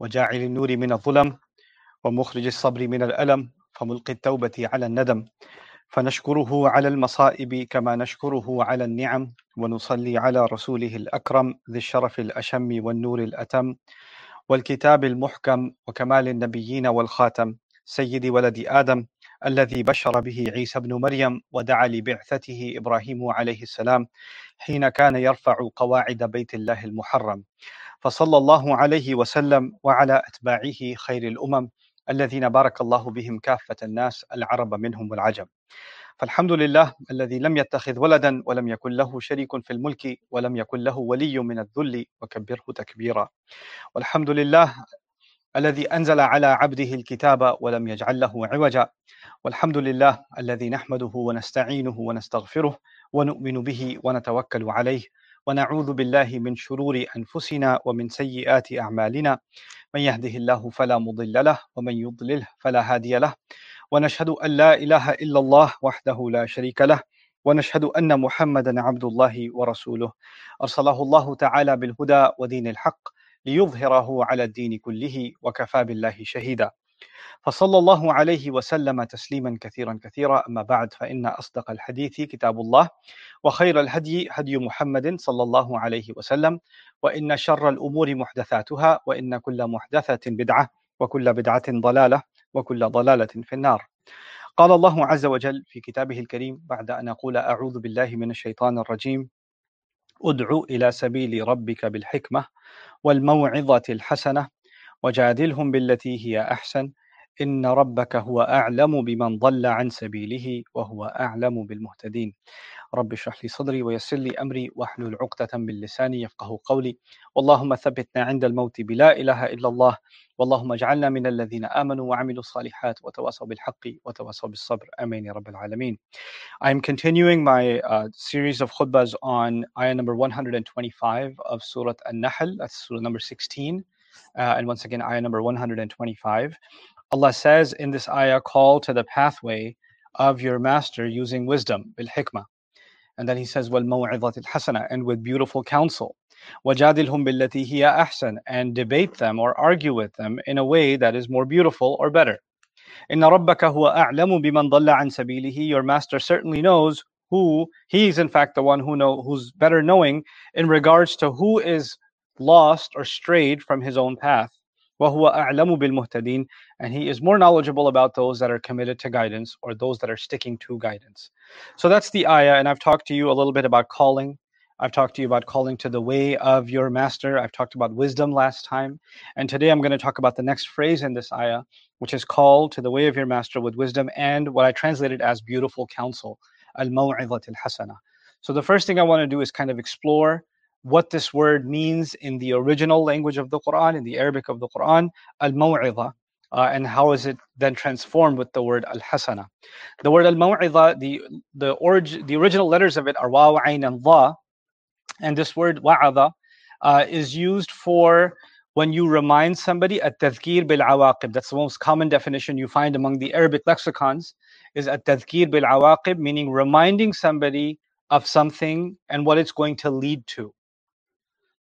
وجاعل النور من الظلم ومخرج الصبر من الألم فملقي التوبة على الندم. فنشكره على المصائب كما نشكره على النعم ونصلي على رسوله الأكرم ذي الشرف الأشم والنور الأتم والكتاب المحكم وكمال النبيين والخاتم سيد ولد آدم الذي بشر به عيسى بن مريم ودعا لبعثته إبراهيم عليه السلام حين كان يرفع قواعد بيت الله المحرم. فصلى الله عليه وسلم وعلى أتباعه خير الأمم الذين بارك الله بهم كافة الناس العرب منهم والعجم. فالحمد لله الذي لم يتخذ ولدا ولم يكن له شريك في الملك ولم يكن له ولي من الذل وكبره تكبيرا. والحمد لله الذي أنزل على عبده الكتاب ولم يجعل له عوجا. والحمد لله الذي نحمده ونستعينه ونستغفره ونؤمن به ونتوكل عليه ونعوذ بالله من شرور أنفسنا ومن سيئات أعمالنا. من يهده الله فلا مضل له ومن يضلله فلا هادي له. ونشهد أن لا إله إلا الله وحده لا شريك له. ونشهد أن محمدا عبد الله ورسوله. أرسله الله تعالى بالهدى ودين الحق ليظهره على الدين كله وكفى بالله شهيدا. فصلى الله عليه وسلم تسليما كثيرا كثيرا. أما بعد فإن أصدق الحديث كتاب الله وخير الهدي هدي محمد صلى الله عليه وسلم وإن شر الأمور محدثاتها وإن كل محدثة بدعة وكل بدعة ضلالة وكل ضلالة في النار. قال الله عز وجل في كتابه الكريم بعد أن أقول أعوذ بالله من الشيطان الرجيم. ادع إلى سبيل ربك بالحكمة والموعظة الحسنة وجادلهم بالتي هي أحسن. إن ربك هو أعلم بمن ضل عن سبيله وهو أعلم بالمهتدين. رب اشرح لي صدري ويسر لي أمري واحلل عقدة من لساني يفقه قولي. اللهم ثبتنا عند الموت بلا إله إلا الله. واللهم اجعلنا من الذين آمنوا وعملوا الصالحات وتواصوا بالحق وتواصوا بالصبر. آمين يا رب العالمين. I'm continuing my uh, series of khutbahs on ayah number 125 of Surah An-Nahl, that's Surah number 16. Uh, and once again, ayah number 125. Allah says in this ayah, call to the pathway of your master using wisdom, bil hikmah. And then he says, wal maw'idat hasana, and with beautiful counsel. وَجَادِلْهُمْ بِالَّتِي هِيَ أَحْسَنُ And debate them or argue with them in a way that is more beautiful or better. إِنَّ رَبَّكَ هُوَ أَعْلَمُ بِمَنْ ضَلَّ عَنْ سَبِيلِهِ Your master certainly knows who, he is in fact the one who know, who's better knowing in regards to who is lost or strayed from his own path. وَهُوَ أَعْلَمُ بِالْمُهْتَدِينَ And he is more knowledgeable about those that are committed to guidance or those that are sticking to guidance. So that's the ayah, and I've talked to you a little bit about calling. I've talked to you about calling to the way of your master. I've talked about wisdom last time. And today I'm going to talk about the next phrase in this ayah, which is call to the way of your master with wisdom and what I translated as beautiful counsel, al maw'idat al hasana. So the first thing I want to do is kind of explore what this word means in the original language of the Quran, in the Arabic of the Quran, al maw'idha, uh, and how is it then transformed with the word al hasana. The word al maw'idha, the the, orig- the original letters of it are waw, ayn, and dha, and this word wa'ada uh, is used for when you remind somebody at tadhkir bil awaqib. That's the most common definition you find among the Arabic lexicons is at tadhkir bil awaqib, meaning reminding somebody of something and what it's going to lead to.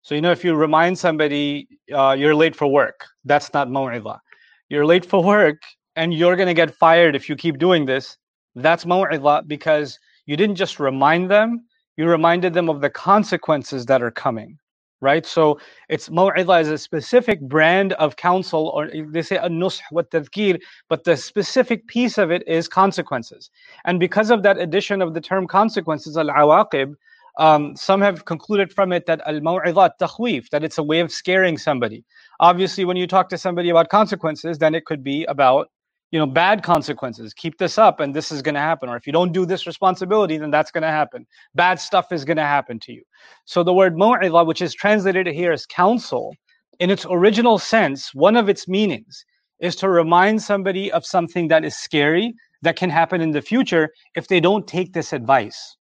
So, you know, if you remind somebody uh, you're late for work, that's not maw'idha. You're late for work and you're going to get fired if you keep doing this, that's maw'idha because you didn't just remind them, you reminded them of the consequences that are coming, right? So, it's maw'idha is a specific brand of counsel, or they say a nush wa tadhkir, but the specific piece of it is consequences. And because of that addition of the term consequences, al awaqib, um, some have concluded from it that al maw'idat takhwif, that it's a way of scaring somebody. Obviously, when you talk to somebody about consequences, then it could be about you know bad consequences. Keep this up, and this is going to happen. Or if you don't do this responsibility, then that's going to happen. Bad stuff is going to happen to you. So the word maw'idah, which is translated here as counsel, in its original sense, one of its meanings is to remind somebody of something that is scary that can happen in the future if they don't take this advice.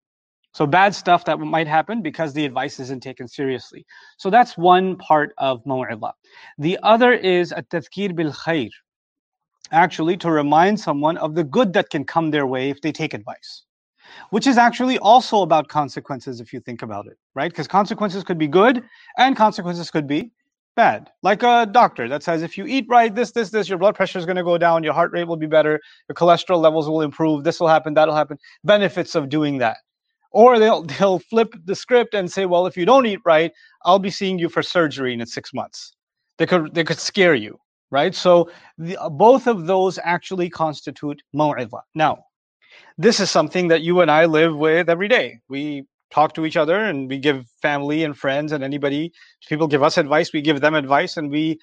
So bad stuff that might happen because the advice isn't taken seriously. So that's one part of maw'idah. The other is at tadhkir bil khair. Actually, to remind someone of the good that can come their way if they take advice. Which is actually also about consequences if you think about it, right? Because consequences could be good and consequences could be bad. Like a doctor that says if you eat right, this, this, this, your blood pressure is going to go down, your heart rate will be better, your cholesterol levels will improve, this will happen, that'll happen. Benefits of doing that. Or they'll they'll flip the script and say, well, if you don't eat right, I'll be seeing you for surgery in six months. They could they could scare you, right? So the, uh, both of those actually constitute maw'idha. Now, this is something that you and I live with every day. We talk to each other and we give family and friends and anybody people give us advice we give them advice and we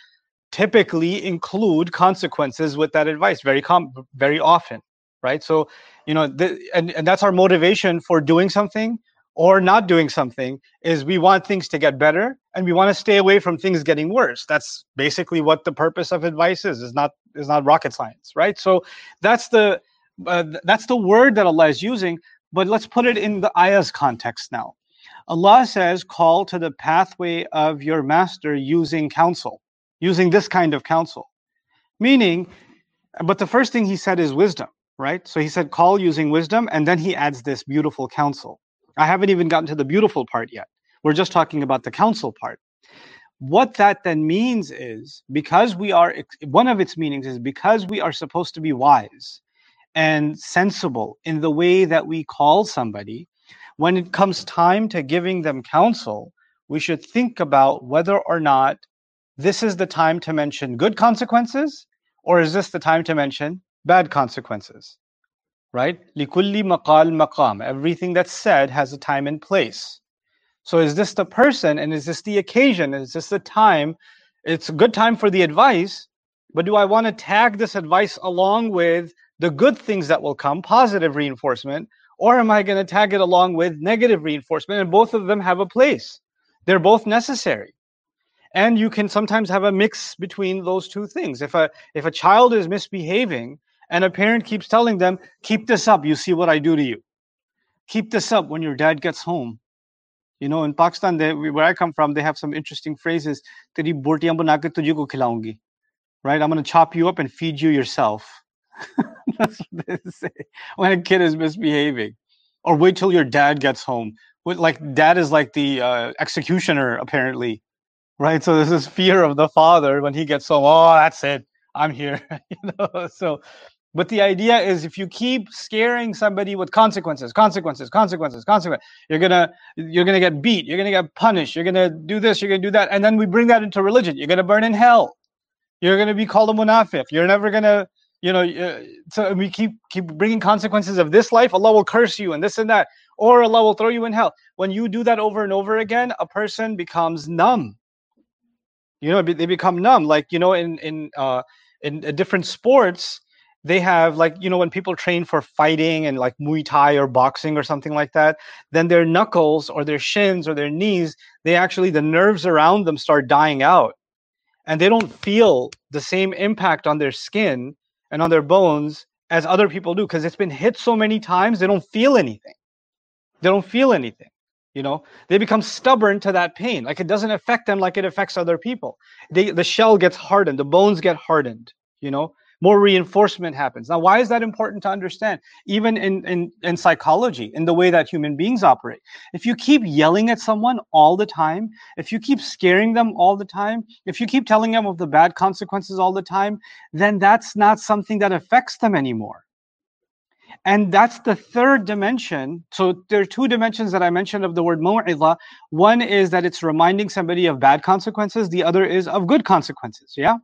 typically include consequences with that advice very com- very often right so you know and, and that's our motivation for doing something or not doing something is we want things to get better and we want to stay away from things getting worse that's basically what the purpose of advice is is not is not rocket science right so that's the uh, that's the word that allah is using but let's put it in the ayah's context now. Allah says, call to the pathway of your master using counsel, using this kind of counsel. Meaning, but the first thing he said is wisdom, right? So he said, call using wisdom, and then he adds this beautiful counsel. I haven't even gotten to the beautiful part yet. We're just talking about the counsel part. What that then means is because we are, one of its meanings is because we are supposed to be wise, and sensible in the way that we call somebody, when it comes time to giving them counsel, we should think about whether or not this is the time to mention good consequences or is this the time to mention bad consequences? Right? Likulli maqal maqam. Everything that's said has a time and place. So is this the person and is this the occasion? Is this the time? It's a good time for the advice, but do I want to tag this advice along with the good things that will come, positive reinforcement, or am I going to tag it along with negative reinforcement? And both of them have a place. They're both necessary. And you can sometimes have a mix between those two things. If a if a child is misbehaving and a parent keeps telling them, keep this up, you see what I do to you. Keep this up when your dad gets home. You know, in Pakistan, they, where I come from, they have some interesting phrases. Right? I'm going to chop you up and feed you yourself. That's what they say when a kid is misbehaving. Or wait till your dad gets home. Like dad is like the uh, executioner apparently, right? So there's this fear of the father when he gets home. Oh, that's it. I'm here. you know. So, but the idea is if you keep scaring somebody with consequences, consequences, consequences, consequences, you're gonna you're gonna get beat. You're gonna get punished. You're gonna do this. You're gonna do that. And then we bring that into religion. You're gonna burn in hell. You're gonna be called a munafiq. You're never gonna you know uh, so we keep keep bringing consequences of this life allah will curse you and this and that or allah will throw you in hell when you do that over and over again a person becomes numb you know they become numb like you know in in uh in uh, different sports they have like you know when people train for fighting and like muay thai or boxing or something like that then their knuckles or their shins or their knees they actually the nerves around them start dying out. And they don't feel the same impact on their skin and on their bones as other people do because it's been hit so many times they don't feel anything. They don't feel anything you know? They become stubborn to that pain like it doesn't affect them like it affects other people. They, the shell gets hardened the bones get hardened you know more reinforcement happens. Now, why is that important to understand? Even in, in, in psychology, in the way that human beings operate. If you keep yelling at someone all the time, if you keep scaring them all the time, if you keep telling them of the bad consequences all the time, then that's not something that affects them anymore. And that's the third dimension. So there are two dimensions that I mentioned of the word mu'idha. One is that it's reminding somebody of bad consequences. The other is of good consequences. Yeah?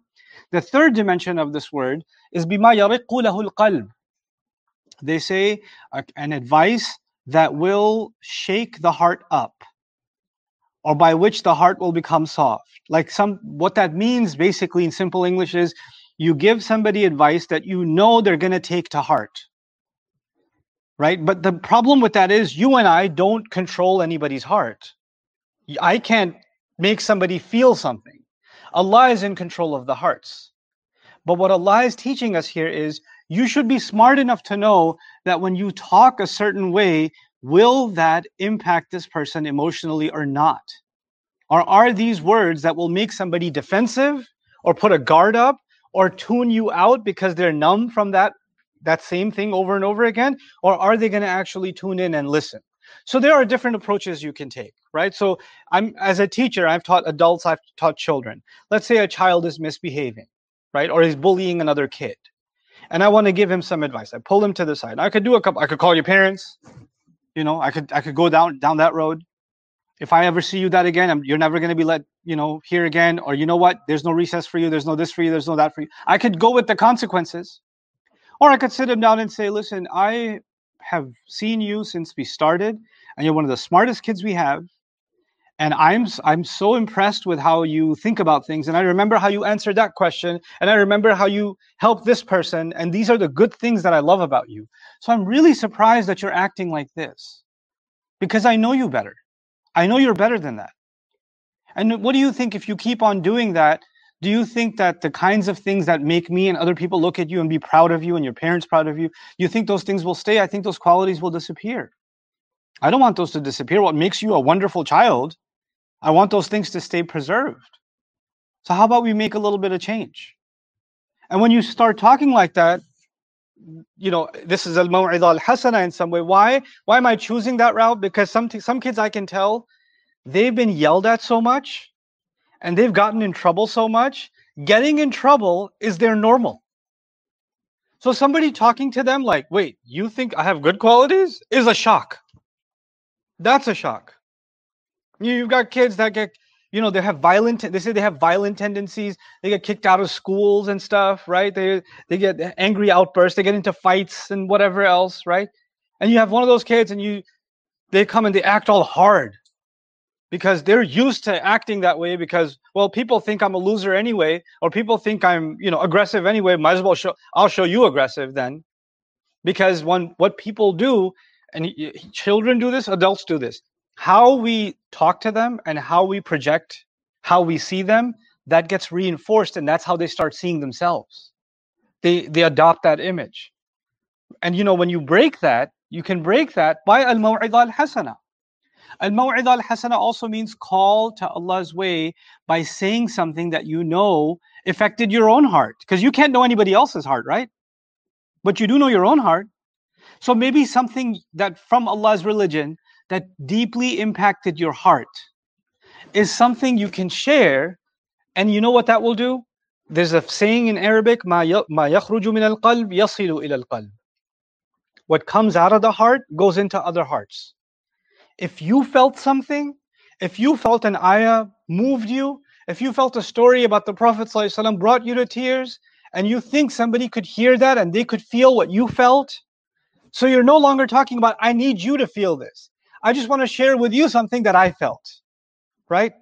The third dimension of this word is bima yariqu lahu qalb They say uh, an advice that will shake the heart up or by which the heart will become soft. Like some what that means basically in simple English is you give somebody advice that you know they're going to take to heart. Right? But the problem with that is you and I don't control anybody's heart. I can't make somebody feel something. Allah is in control of the hearts. But what Allah is teaching us here is you should be smart enough to know that when you talk a certain way, will that impact this person emotionally or not? Or are these words that will make somebody defensive or put a guard up or tune you out because they're numb from that that same thing over and over again or are they going to actually tune in and listen So there are different approaches you can take, right? So I'm as a teacher, I've taught adults, I've taught children. Let's say a child is misbehaving, right? Or he's bullying another kid. And I want to give him some advice. I pull him to the side. I could do a couple I could call your parents. You know, I could I could go down down that road. If I ever see you that again, I'm, you're never going to be let, you know, here again. Or you know what? There's no recess for you. There's no this for you. There's no that for you. I could go with the consequences. Or I could sit him down and say, listen, I have seen you since we started, and you're one of the smartest kids we have. And I'm I'm so impressed with how you think about things. And I remember how you answered that question, and I remember how you helped this person. And these are the good things that I love about you. So I'm really surprised that you're acting like this, because I know you better. I know you're better than that. And what do you think if you keep on doing that? Do you think that the kinds of things that make me and other people look at you and be proud of you and your parents proud of you you think those things will stay? I think those qualities will disappear. I don't want those to disappear. What makes you a wonderful child i want those things to stay preserved. So how about we make a little bit of change? And when you start talking like that you know this is al maw'idah al hasana in some way. Why why am i choosing that route? Because some some kids i can tell they've been yelled at so much and they've gotten in trouble so much, getting in trouble is their normal. So somebody talking to them like, wait, you think I have good qualities is a shock. That's a shock. You've got kids that get, you know, they have violent, they say they have violent tendencies. They get kicked out of schools and stuff, right? They, they get angry outbursts. They get into fights and whatever else, right? And you have one of those kids and you, they come and they act all hard because they're used to acting that way because well people think i'm a loser anyway or people think i'm you know aggressive anyway might as well show i'll show you aggressive then. Because when what people do and children do this adults do this how we talk to them and how we project how we see them that gets reinforced and that's how they start seeing themselves. They they adopt that image. And you know when you break that you can break that by al-maw'idah al-hasana. Al Maw'idah al Hasana also means call to Allah's way by saying something that you know affected your own heart. Because you can't know anybody else's heart, right? But you do know your own heart. So maybe something that from Allah's religion that deeply impacted your heart is something you can share. And you know what that will do? There's a saying in Arabic, ما يخرج من القلب يصل إلى القلب. What comes out of the heart goes into other hearts if you felt something, if you felt an ayah moved you, if you felt a story about the Prophet ﷺ brought you to tears, and you think somebody could hear that and they could feel what you felt, so you're no longer talking about, I need you to feel this. I just want to share with you something that I felt, right?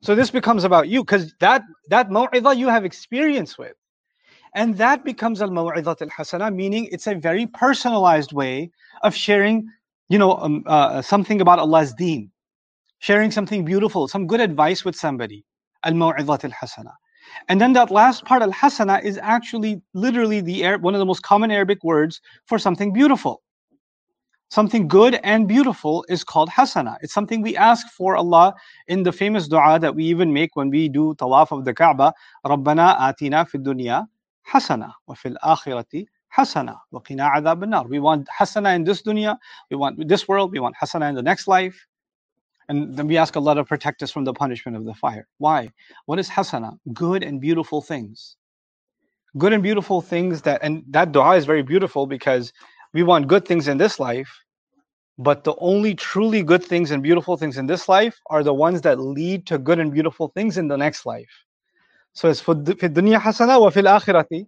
So this becomes about you because that that maw'idah you have experience with. And that becomes al maw'idah al hasana, meaning it's a very personalized way of sharing you know, um, uh, something about Allah's deen, sharing something beautiful, some good advice with somebody. Al Maw'idat al Hasana. And then that last part, al Hasana, is actually literally the Arab, one of the most common Arabic words for something beautiful. Something good and beautiful is called Hasana. It's something we ask for Allah in the famous dua that we even make when we do tawaf of the Kaaba. Rabbana atina fid dunya hasana wa fil akhirati hasana waqina adhab an-nar. We want hasana in this dunya, we want this world, we want hasana in the next life. And then we ask Allah to protect us from the punishment of the fire. Why? What is hasana? Good and beautiful things. Good and beautiful things that and that dua is very beautiful because we want good things in this life, but the only truly good things and beautiful things in this life are the ones that lead to good and beautiful things in the next life. So it's dunya hassana wa fil akhirati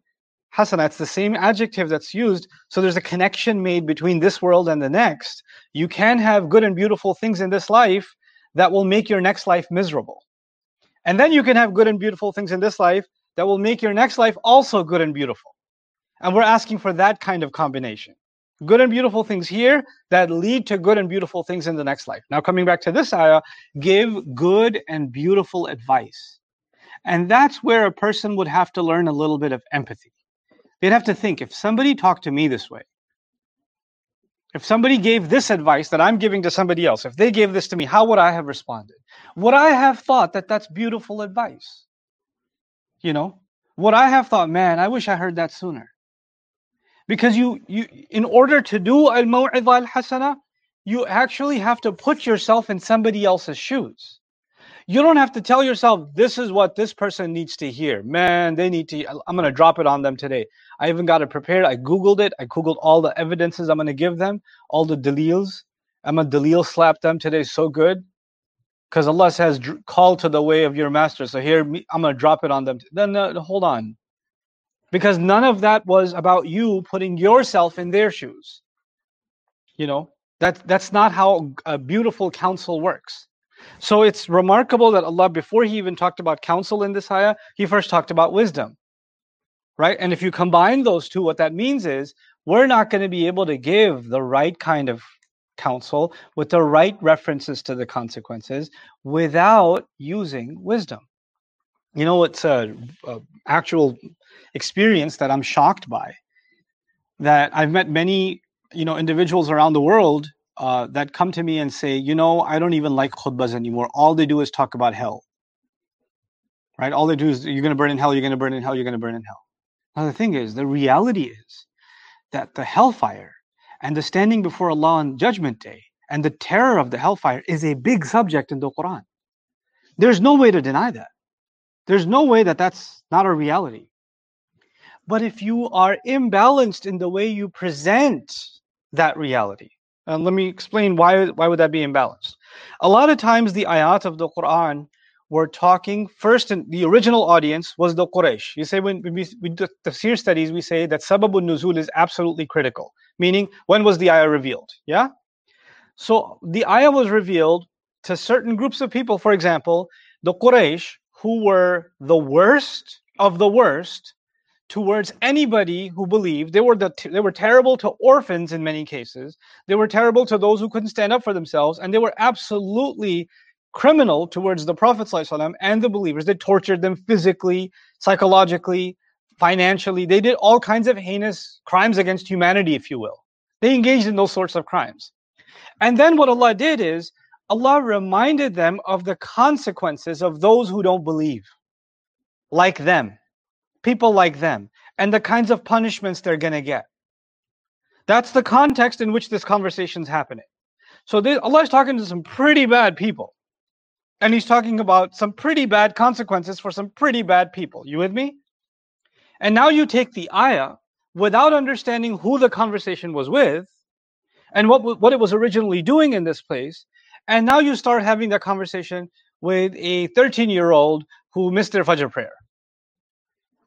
hasana, it's the same adjective that's used. So there's a connection made between this world and the next. You can have good and beautiful things in this life that will make your next life miserable. And then you can have good and beautiful things in this life that will make your next life also good and beautiful. And we're asking for that kind of combination. Good and beautiful things here that lead to good and beautiful things in the next life. Now, coming back to this ayah, give good and beautiful advice. And that's where a person would have to learn a little bit of empathy. They'd have to think if somebody talked to me this way, if somebody gave this advice that I'm giving to somebody else, if they gave this to me, how would I have responded? Would I have thought that that's beautiful advice? You know, would I have thought, man, I wish I heard that sooner? Because you, you, in order to do al maw'idah al hasana, you actually have to put yourself in somebody else's shoes. You don't have to tell yourself, this is what this person needs to hear. Man, they need to, I'm going to drop it on them today. I even got it prepared. I Googled it. I Googled all the evidences I'm going to give them, all the dalils. I'm to dalil slap them today so good. Because Allah says, call to the way of your master. So here, I'm going to drop it on them. Then uh, hold on. Because none of that was about you putting yourself in their shoes. You know, that, that's not how a beautiful counsel works. So it's remarkable that Allah, before He even talked about counsel in this ayah, He first talked about wisdom. Right? And if you combine those two, what that means is we're not going to be able to give the right kind of counsel with the right references to the consequences without using wisdom. You know, it's a, a actual experience that I'm shocked by. That I've met many, you know, individuals around the world uh, that come to me and say, you know, I don't even like khutbas anymore. All they do is talk about hell. Right? All they do is you're going to burn in hell, you're going to burn in hell, you're going to burn in hell. Now, the thing is, the reality is that the hellfire and the standing before Allah on Judgment Day and the terror of the hellfire is a big subject in the Quran. There's no way to deny that. There's no way that that's not a reality. But if you are imbalanced in the way you present that reality, and let me explain why, why would that be imbalanced? A lot of times the ayat of the Quran were talking first in the original audience was the Quraysh. You say when we, we do tafsir studies, we say that sababun nuzul is absolutely critical, meaning when was the ayah revealed? Yeah? So the ayah was revealed to certain groups of people, for example, the Quraysh, who were the worst of the worst towards anybody who believed. They were the they were terrible to orphans in many cases. They were terrible to those who couldn't stand up for themselves, and they were absolutely criminal towards the Prophet and the believers. They tortured them physically, psychologically, financially. They did all kinds of heinous crimes against humanity, if you will. They engaged in those sorts of crimes. And then what Allah did is Allah reminded them of the consequences of those who don't believe, like them people like them and the kinds of punishments they're going to get. That's the context in which this conversation is happening. So Allah is talking to some pretty bad people. And he's talking about some pretty bad consequences for some pretty bad people. You with me? And now you take the ayah without understanding who the conversation was with and what, what it was originally doing in this place. And now you start having that conversation with a 13 year old who missed their Fajr prayer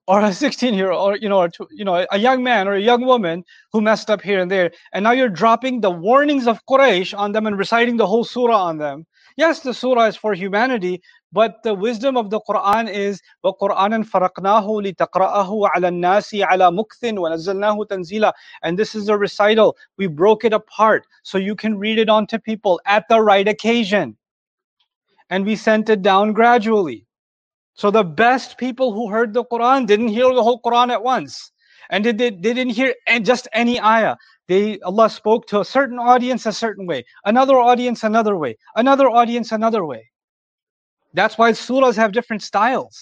or a 16 year old, or you know, or you know, a young man or a young woman who messed up here and there, and now you're dropping the warnings of Quraysh on them and reciting the whole surah on them. Yes, the surah is for humanity, but the wisdom of the Quran is وَقُرْآنًا فَرَقْنَاهُ لِتَقْرَأَهُ عَلَى النَّاسِ عَلَى مُكْثٍ وَنَزَّلْنَاهُ تَنزِيلًا And this is a recital. We broke it apart so you can read it on to people at the right occasion. And we sent it down gradually. So the best people who heard the Quran didn't hear the whole Quran at once. And they, they, they didn't hear just any ayah. They Allah spoke to a certain audience a certain way, another audience another way, another audience another way. That's why surahs have different styles.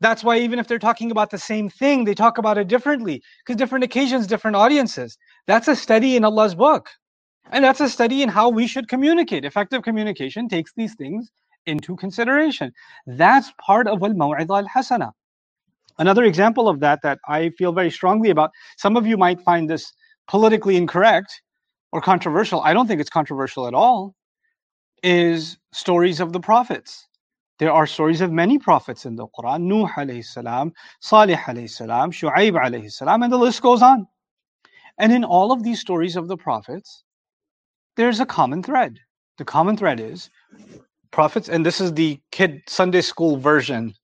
That's why even if they're talking about the same thing, they talk about it differently because different occasions, different audiences. That's a study in Allah's book. And that's a study in how we should communicate. Effective communication takes these things into consideration. That's part of al-maw'idah al-hasana. Another example of that that I feel very strongly about, some of you might find this politically incorrect or controversial. I don't think it's controversial at all. Is stories of the prophets. There are stories of many prophets in the Quran. Nuh salam, Salih alayhi salam, Shu'aib alayhi salam, and the list goes on. And in all of these stories of the prophets, there's a common thread. The common thread is prophets, and this is the kid Sunday school version,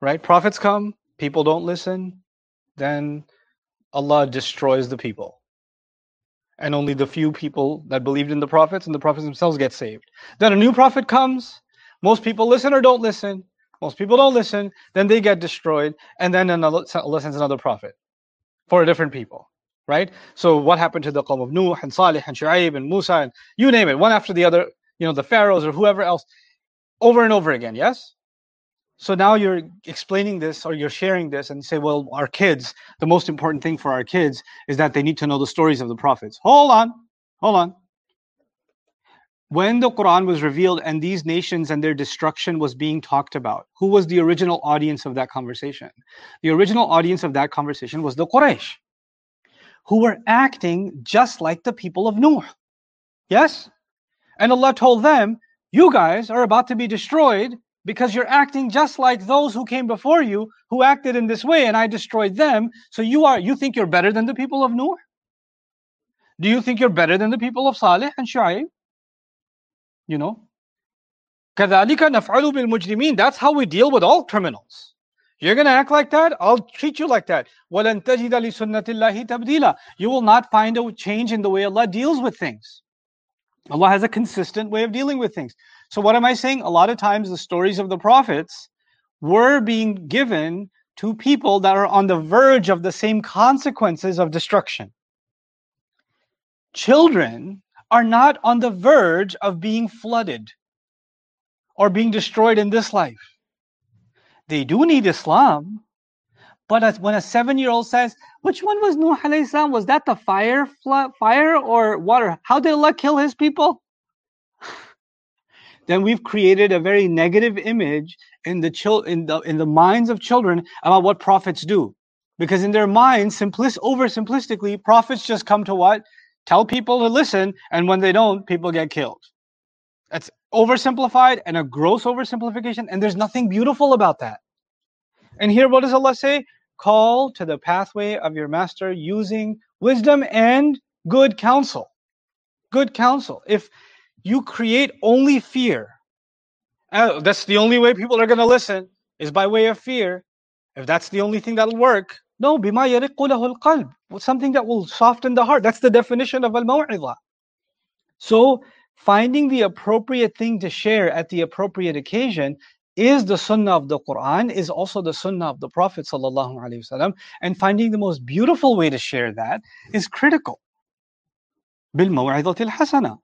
right? Prophets come, people don't listen, then Allah destroys the people. And only the few people that believed in the prophets and the prophets themselves get saved. Then a new prophet comes, most people listen or don't listen. Most people don't listen, then they get destroyed, and then another, Allah sends another prophet for a different people right? So what happened to the Qawm of Nuh and Salih and Shu'aib and Musa and you name it, one after the other, you know, the pharaohs or whoever else, over and over again. Yes. So now you're explaining this or you're sharing this and say, well, our kids, the most important thing for our kids is that they need to know the stories of the prophets. Hold on, hold on. when the Quran was revealed and these nations and their destruction was being talked about, who was the original audience of that conversation? The original audience of that conversation was the Quraysh, who were acting just like the people of Nuh. Yes? And Allah told them, You guys are about to be destroyed because you're acting just like those who came before you who acted in this way and I destroyed them. So you are you think you're better than the people of Nuh? Do you think you're better than the people of Saleh and Shu'aib? You know? كَذَلِكَ نَفْعَلُ بِالْمُجْرِمِينَ That's how we deal with all criminals. You're going to act like that? I'll treat you like that. وَلَن تَجِدَ لِسُنَّةِ You will not find a change in the way Allah deals with things. Allah has a consistent way of dealing with things. So what am I saying? A lot of times the stories of the prophets were being given to people that are on the verge of the same consequences of destruction. Children are not on the verge of being flooded or being destroyed in this life. They do need Islam, but as when a seven-year-old says, "Which one was Nuh alayhi? Was that the fire, fire or water? How did Allah kill His people?" then we've created a very negative image in the chil- in the in the minds of children about what prophets do, because in their minds, simplis oversimplistically, prophets just come to what tell people to listen, and when they don't, people get killed. That's oversimplified and a gross oversimplification, and there's nothing beautiful about that. And here, what does Allah say? Call to the pathway of your master using wisdom and good counsel. Good counsel. If you create only fear, uh, that's the only way people are going to listen, is by way of fear. If that's the only thing that'll work, no, bima al-qalb. Something that will soften the heart. That's the definition of al-maw'idha. So finding the appropriate thing to share at the appropriate occasion is the sunnah of the Quran, is also the sunnah of the Prophet wasallam, and finding the most beautiful way to share that is critical. Bil maw'idatil hasana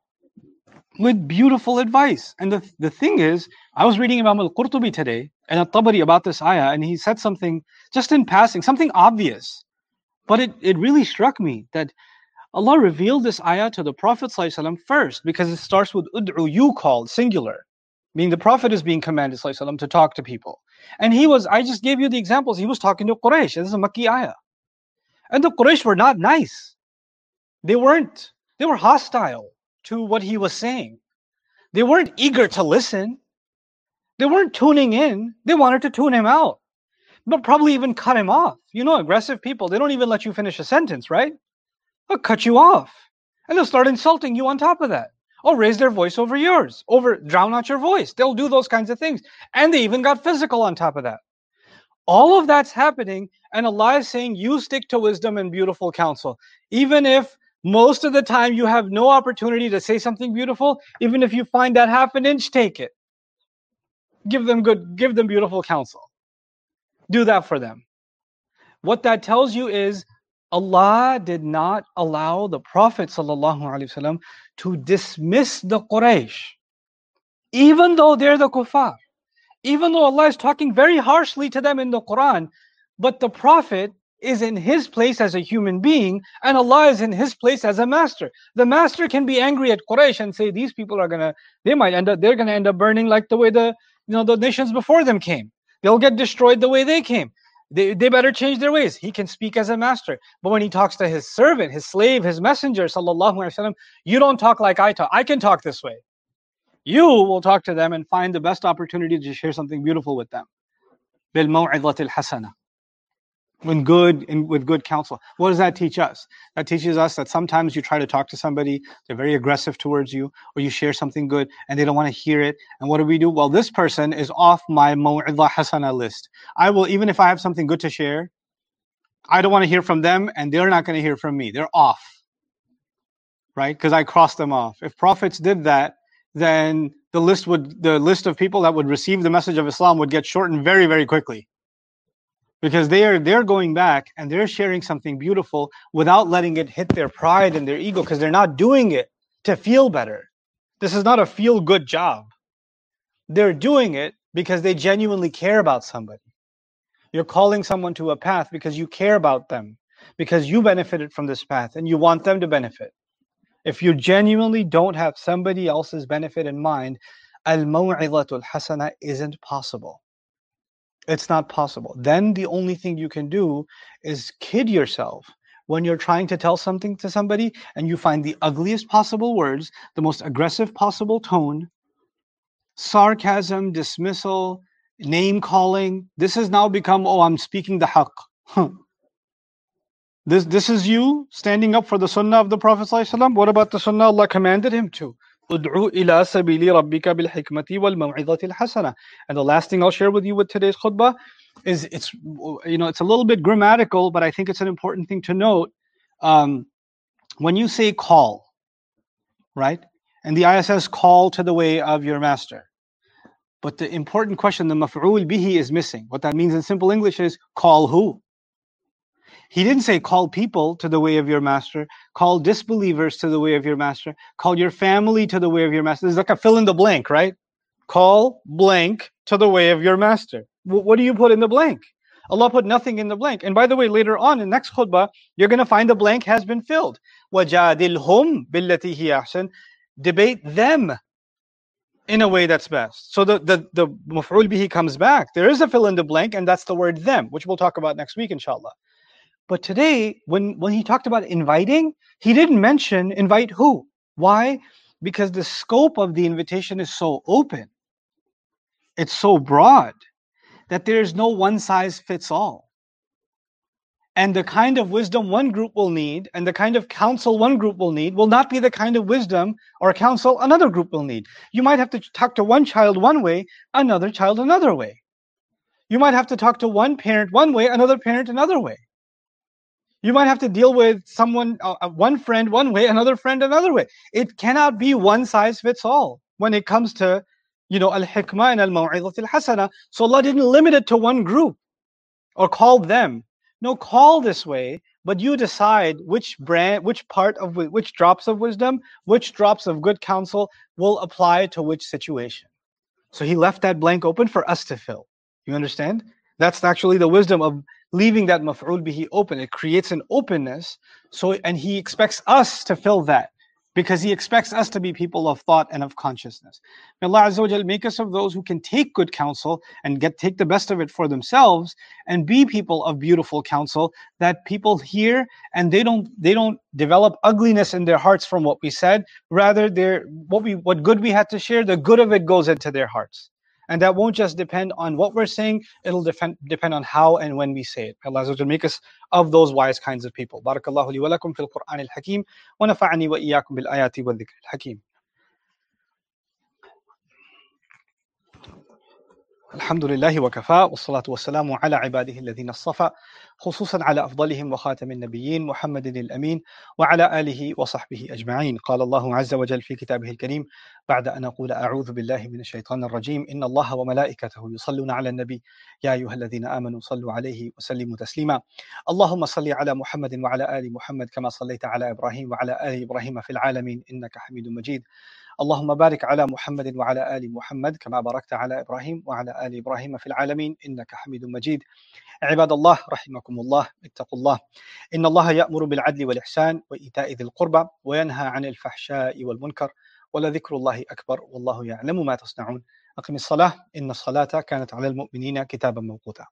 with beautiful advice. And the, the thing is, I was reading Imam al-Qurtubi today and al-Tabari about this ayah, and he said something just in passing, something obvious. But it, it really struck me that Allah revealed this ayah to the Prophet first because it starts with ud'u, you called, singular. Meaning the Prophet is being commanded ﷺ, to talk to people. And he was, I just gave you the examples, he was talking to Quraysh. This is a Makki ayah. And the Quraysh were not nice. They weren't, they were hostile to what he was saying. They weren't eager to listen. They weren't tuning in. They wanted to tune him out, but probably even cut him off. You know, aggressive people, they don't even let you finish a sentence, right? They'll cut you off. And they'll start insulting you on top of that. Or raise their voice over yours, over drown out your voice. They'll do those kinds of things. And they even got physical on top of that. All of that's happening, and Allah is saying, You stick to wisdom and beautiful counsel. Even if most of the time, you have no opportunity to say something beautiful. Even if you find that half an inch, take it. Give them good, give them beautiful counsel. Do that for them. What that tells you is Allah did not allow the Prophet to dismiss the Quraysh, even though they're the kuffar, even though Allah is talking very harshly to them in the Quran, but the Prophet is in his place as a human being and Allah is in his place as a master. The master can be angry at Quraysh and say these people are gonna they might end up they're gonna end up burning like the way the you know the nations before them came. They'll get destroyed the way they came. They, they better change their ways. He can speak as a master. But when he talks to his servant, his slave, his messenger, sallallahu alaihi wasallam, you don't talk like I talk. I can talk this way. You will talk to them and find the best opportunity to share something beautiful with them. بالموعظة الحسنة when good and with good counsel. What does that teach us? That teaches us that sometimes you try to talk to somebody, they're very aggressive towards you, or you share something good and they don't want to hear it. And what do we do? Well, this person is off my maw'idha hasana list. I will, even if I have something good to share, I don't want to hear from them and they're not going to hear from me. They're off. Right? Because I crossed them off. If prophets did that, then the list would the list of people that would receive the message of Islam would get shortened very, very quickly because they are they're going back and they're sharing something beautiful without letting it hit their pride and their ego because they're not doing it to feel better. This is not a feel good job. They're doing it because they genuinely care about somebody. You're calling someone to a path because you care about them because you benefited from this path and you want them to benefit. If you genuinely don't have somebody else's benefit in mind, al-maw'izatul hasana isn't possible. It's not possible. Then the only thing you can do is kid yourself when you're trying to tell something to somebody and you find the ugliest possible words, the most aggressive possible tone, sarcasm, dismissal, name calling. This has now become, oh, I'm speaking the haqq. This, this is you standing up for the sunnah of the Prophet ﷺ. What about the sunnah Allah commanded him to? And the last thing I'll share with you with today's khutbah is it's you know it's a little bit grammatical, but I think it's an important thing to note. Um, when you say call, right? And the iss call to the way of your master. But the important question, the maf'ul bihi is missing. What that means in simple English is call who? He didn't say call people to the way of your master, call disbelievers to the way of your master, call your family to the way of your master. It's like a fill in the blank, right? Call blank to the way of your master. W- what do you put in the blank? Allah put nothing in the blank. And by the way, later on in next khutbah, you're going to find the blank has been filled. وَجَادِلْهُمْ بِالَّتِي هِيَ أَحْسَنُ Debate them in a way that's best. So the, the, the maf'ul bihi comes back. There is a fill in the blank, and that's the word them, which we'll talk about next week, inshallah. But today, when, when he talked about inviting, he didn't mention invite who. Why? Because the scope of the invitation is so open, it's so broad that there's no one size fits all. And the kind of wisdom one group will need and the kind of counsel one group will need will not be the kind of wisdom or counsel another group will need. You might have to talk to one child one way, another child another way. You might have to talk to one parent one way, another parent another way. You might have to deal with someone, uh, uh, one friend one way, another friend another way. It cannot be one size fits all when it comes to, you know, al-hikmah and al-maw'idat al-hasana. So Allah didn't limit it to one group or call them. No, call this way, but you decide which brand, which part of which drops of wisdom, which drops of good counsel will apply to which situation. So He left that blank open for us to fill. You understand? That's actually the wisdom of leaving that maf'ul bihi open. It creates an openness. So, and he expects us to fill that because he expects us to be people of thought and of consciousness. May Allah Azza wa make us of those who can take good counsel and get take the best of it for themselves and be people of beautiful counsel that people hear and they don't they don't develop ugliness in their hearts from what we said. Rather, they're what we what good we had to share, the good of it goes into their hearts. And that won't just depend on what we're saying, it'll depend, depend on how and when we say it. Allah Azza make us of those wise kinds of people. Barakallahu li wa lakum fil Qur'an al-Hakim wa nafa'ani wa iyyakum bil ayati wa dhikr al-Hakim. الحمد لله وكفى والصلاة والسلام على عباده الذين اصطفى خصوصا على أفضلهم وخاتم النبيين محمد الأمين وعلى آله وصحبه أجمعين. قال الله عز وجل في كتابه الكريم بعد أن أقول أعوذ بالله من الشيطان الرجيم إن الله وملائكته يصلون على النبي يا أيها الذين آمنوا صلوا عليه وسلموا تسليما. اللهم صل على محمد وعلى آل محمد كما صليت على إبراهيم وعلى آل إبراهيم في العالمين إنك حميد مجيد. اللهم بارك على محمد وعلى آل محمد كما باركت على إبراهيم وعلى آل إبراهيم في العالمين إنك حميد مجيد. عباد الله رحمكم الله اتقوا الله. إن الله يأمر بالعدل والإحسان وإيتاء ذي القربى وينهى عن الفحشاء والمنكر ولذكر الله أكبر والله يعلم ما تصنعون. أقم الصلاة إن الصلاة كانت على المؤمنين كتابا موقوتا.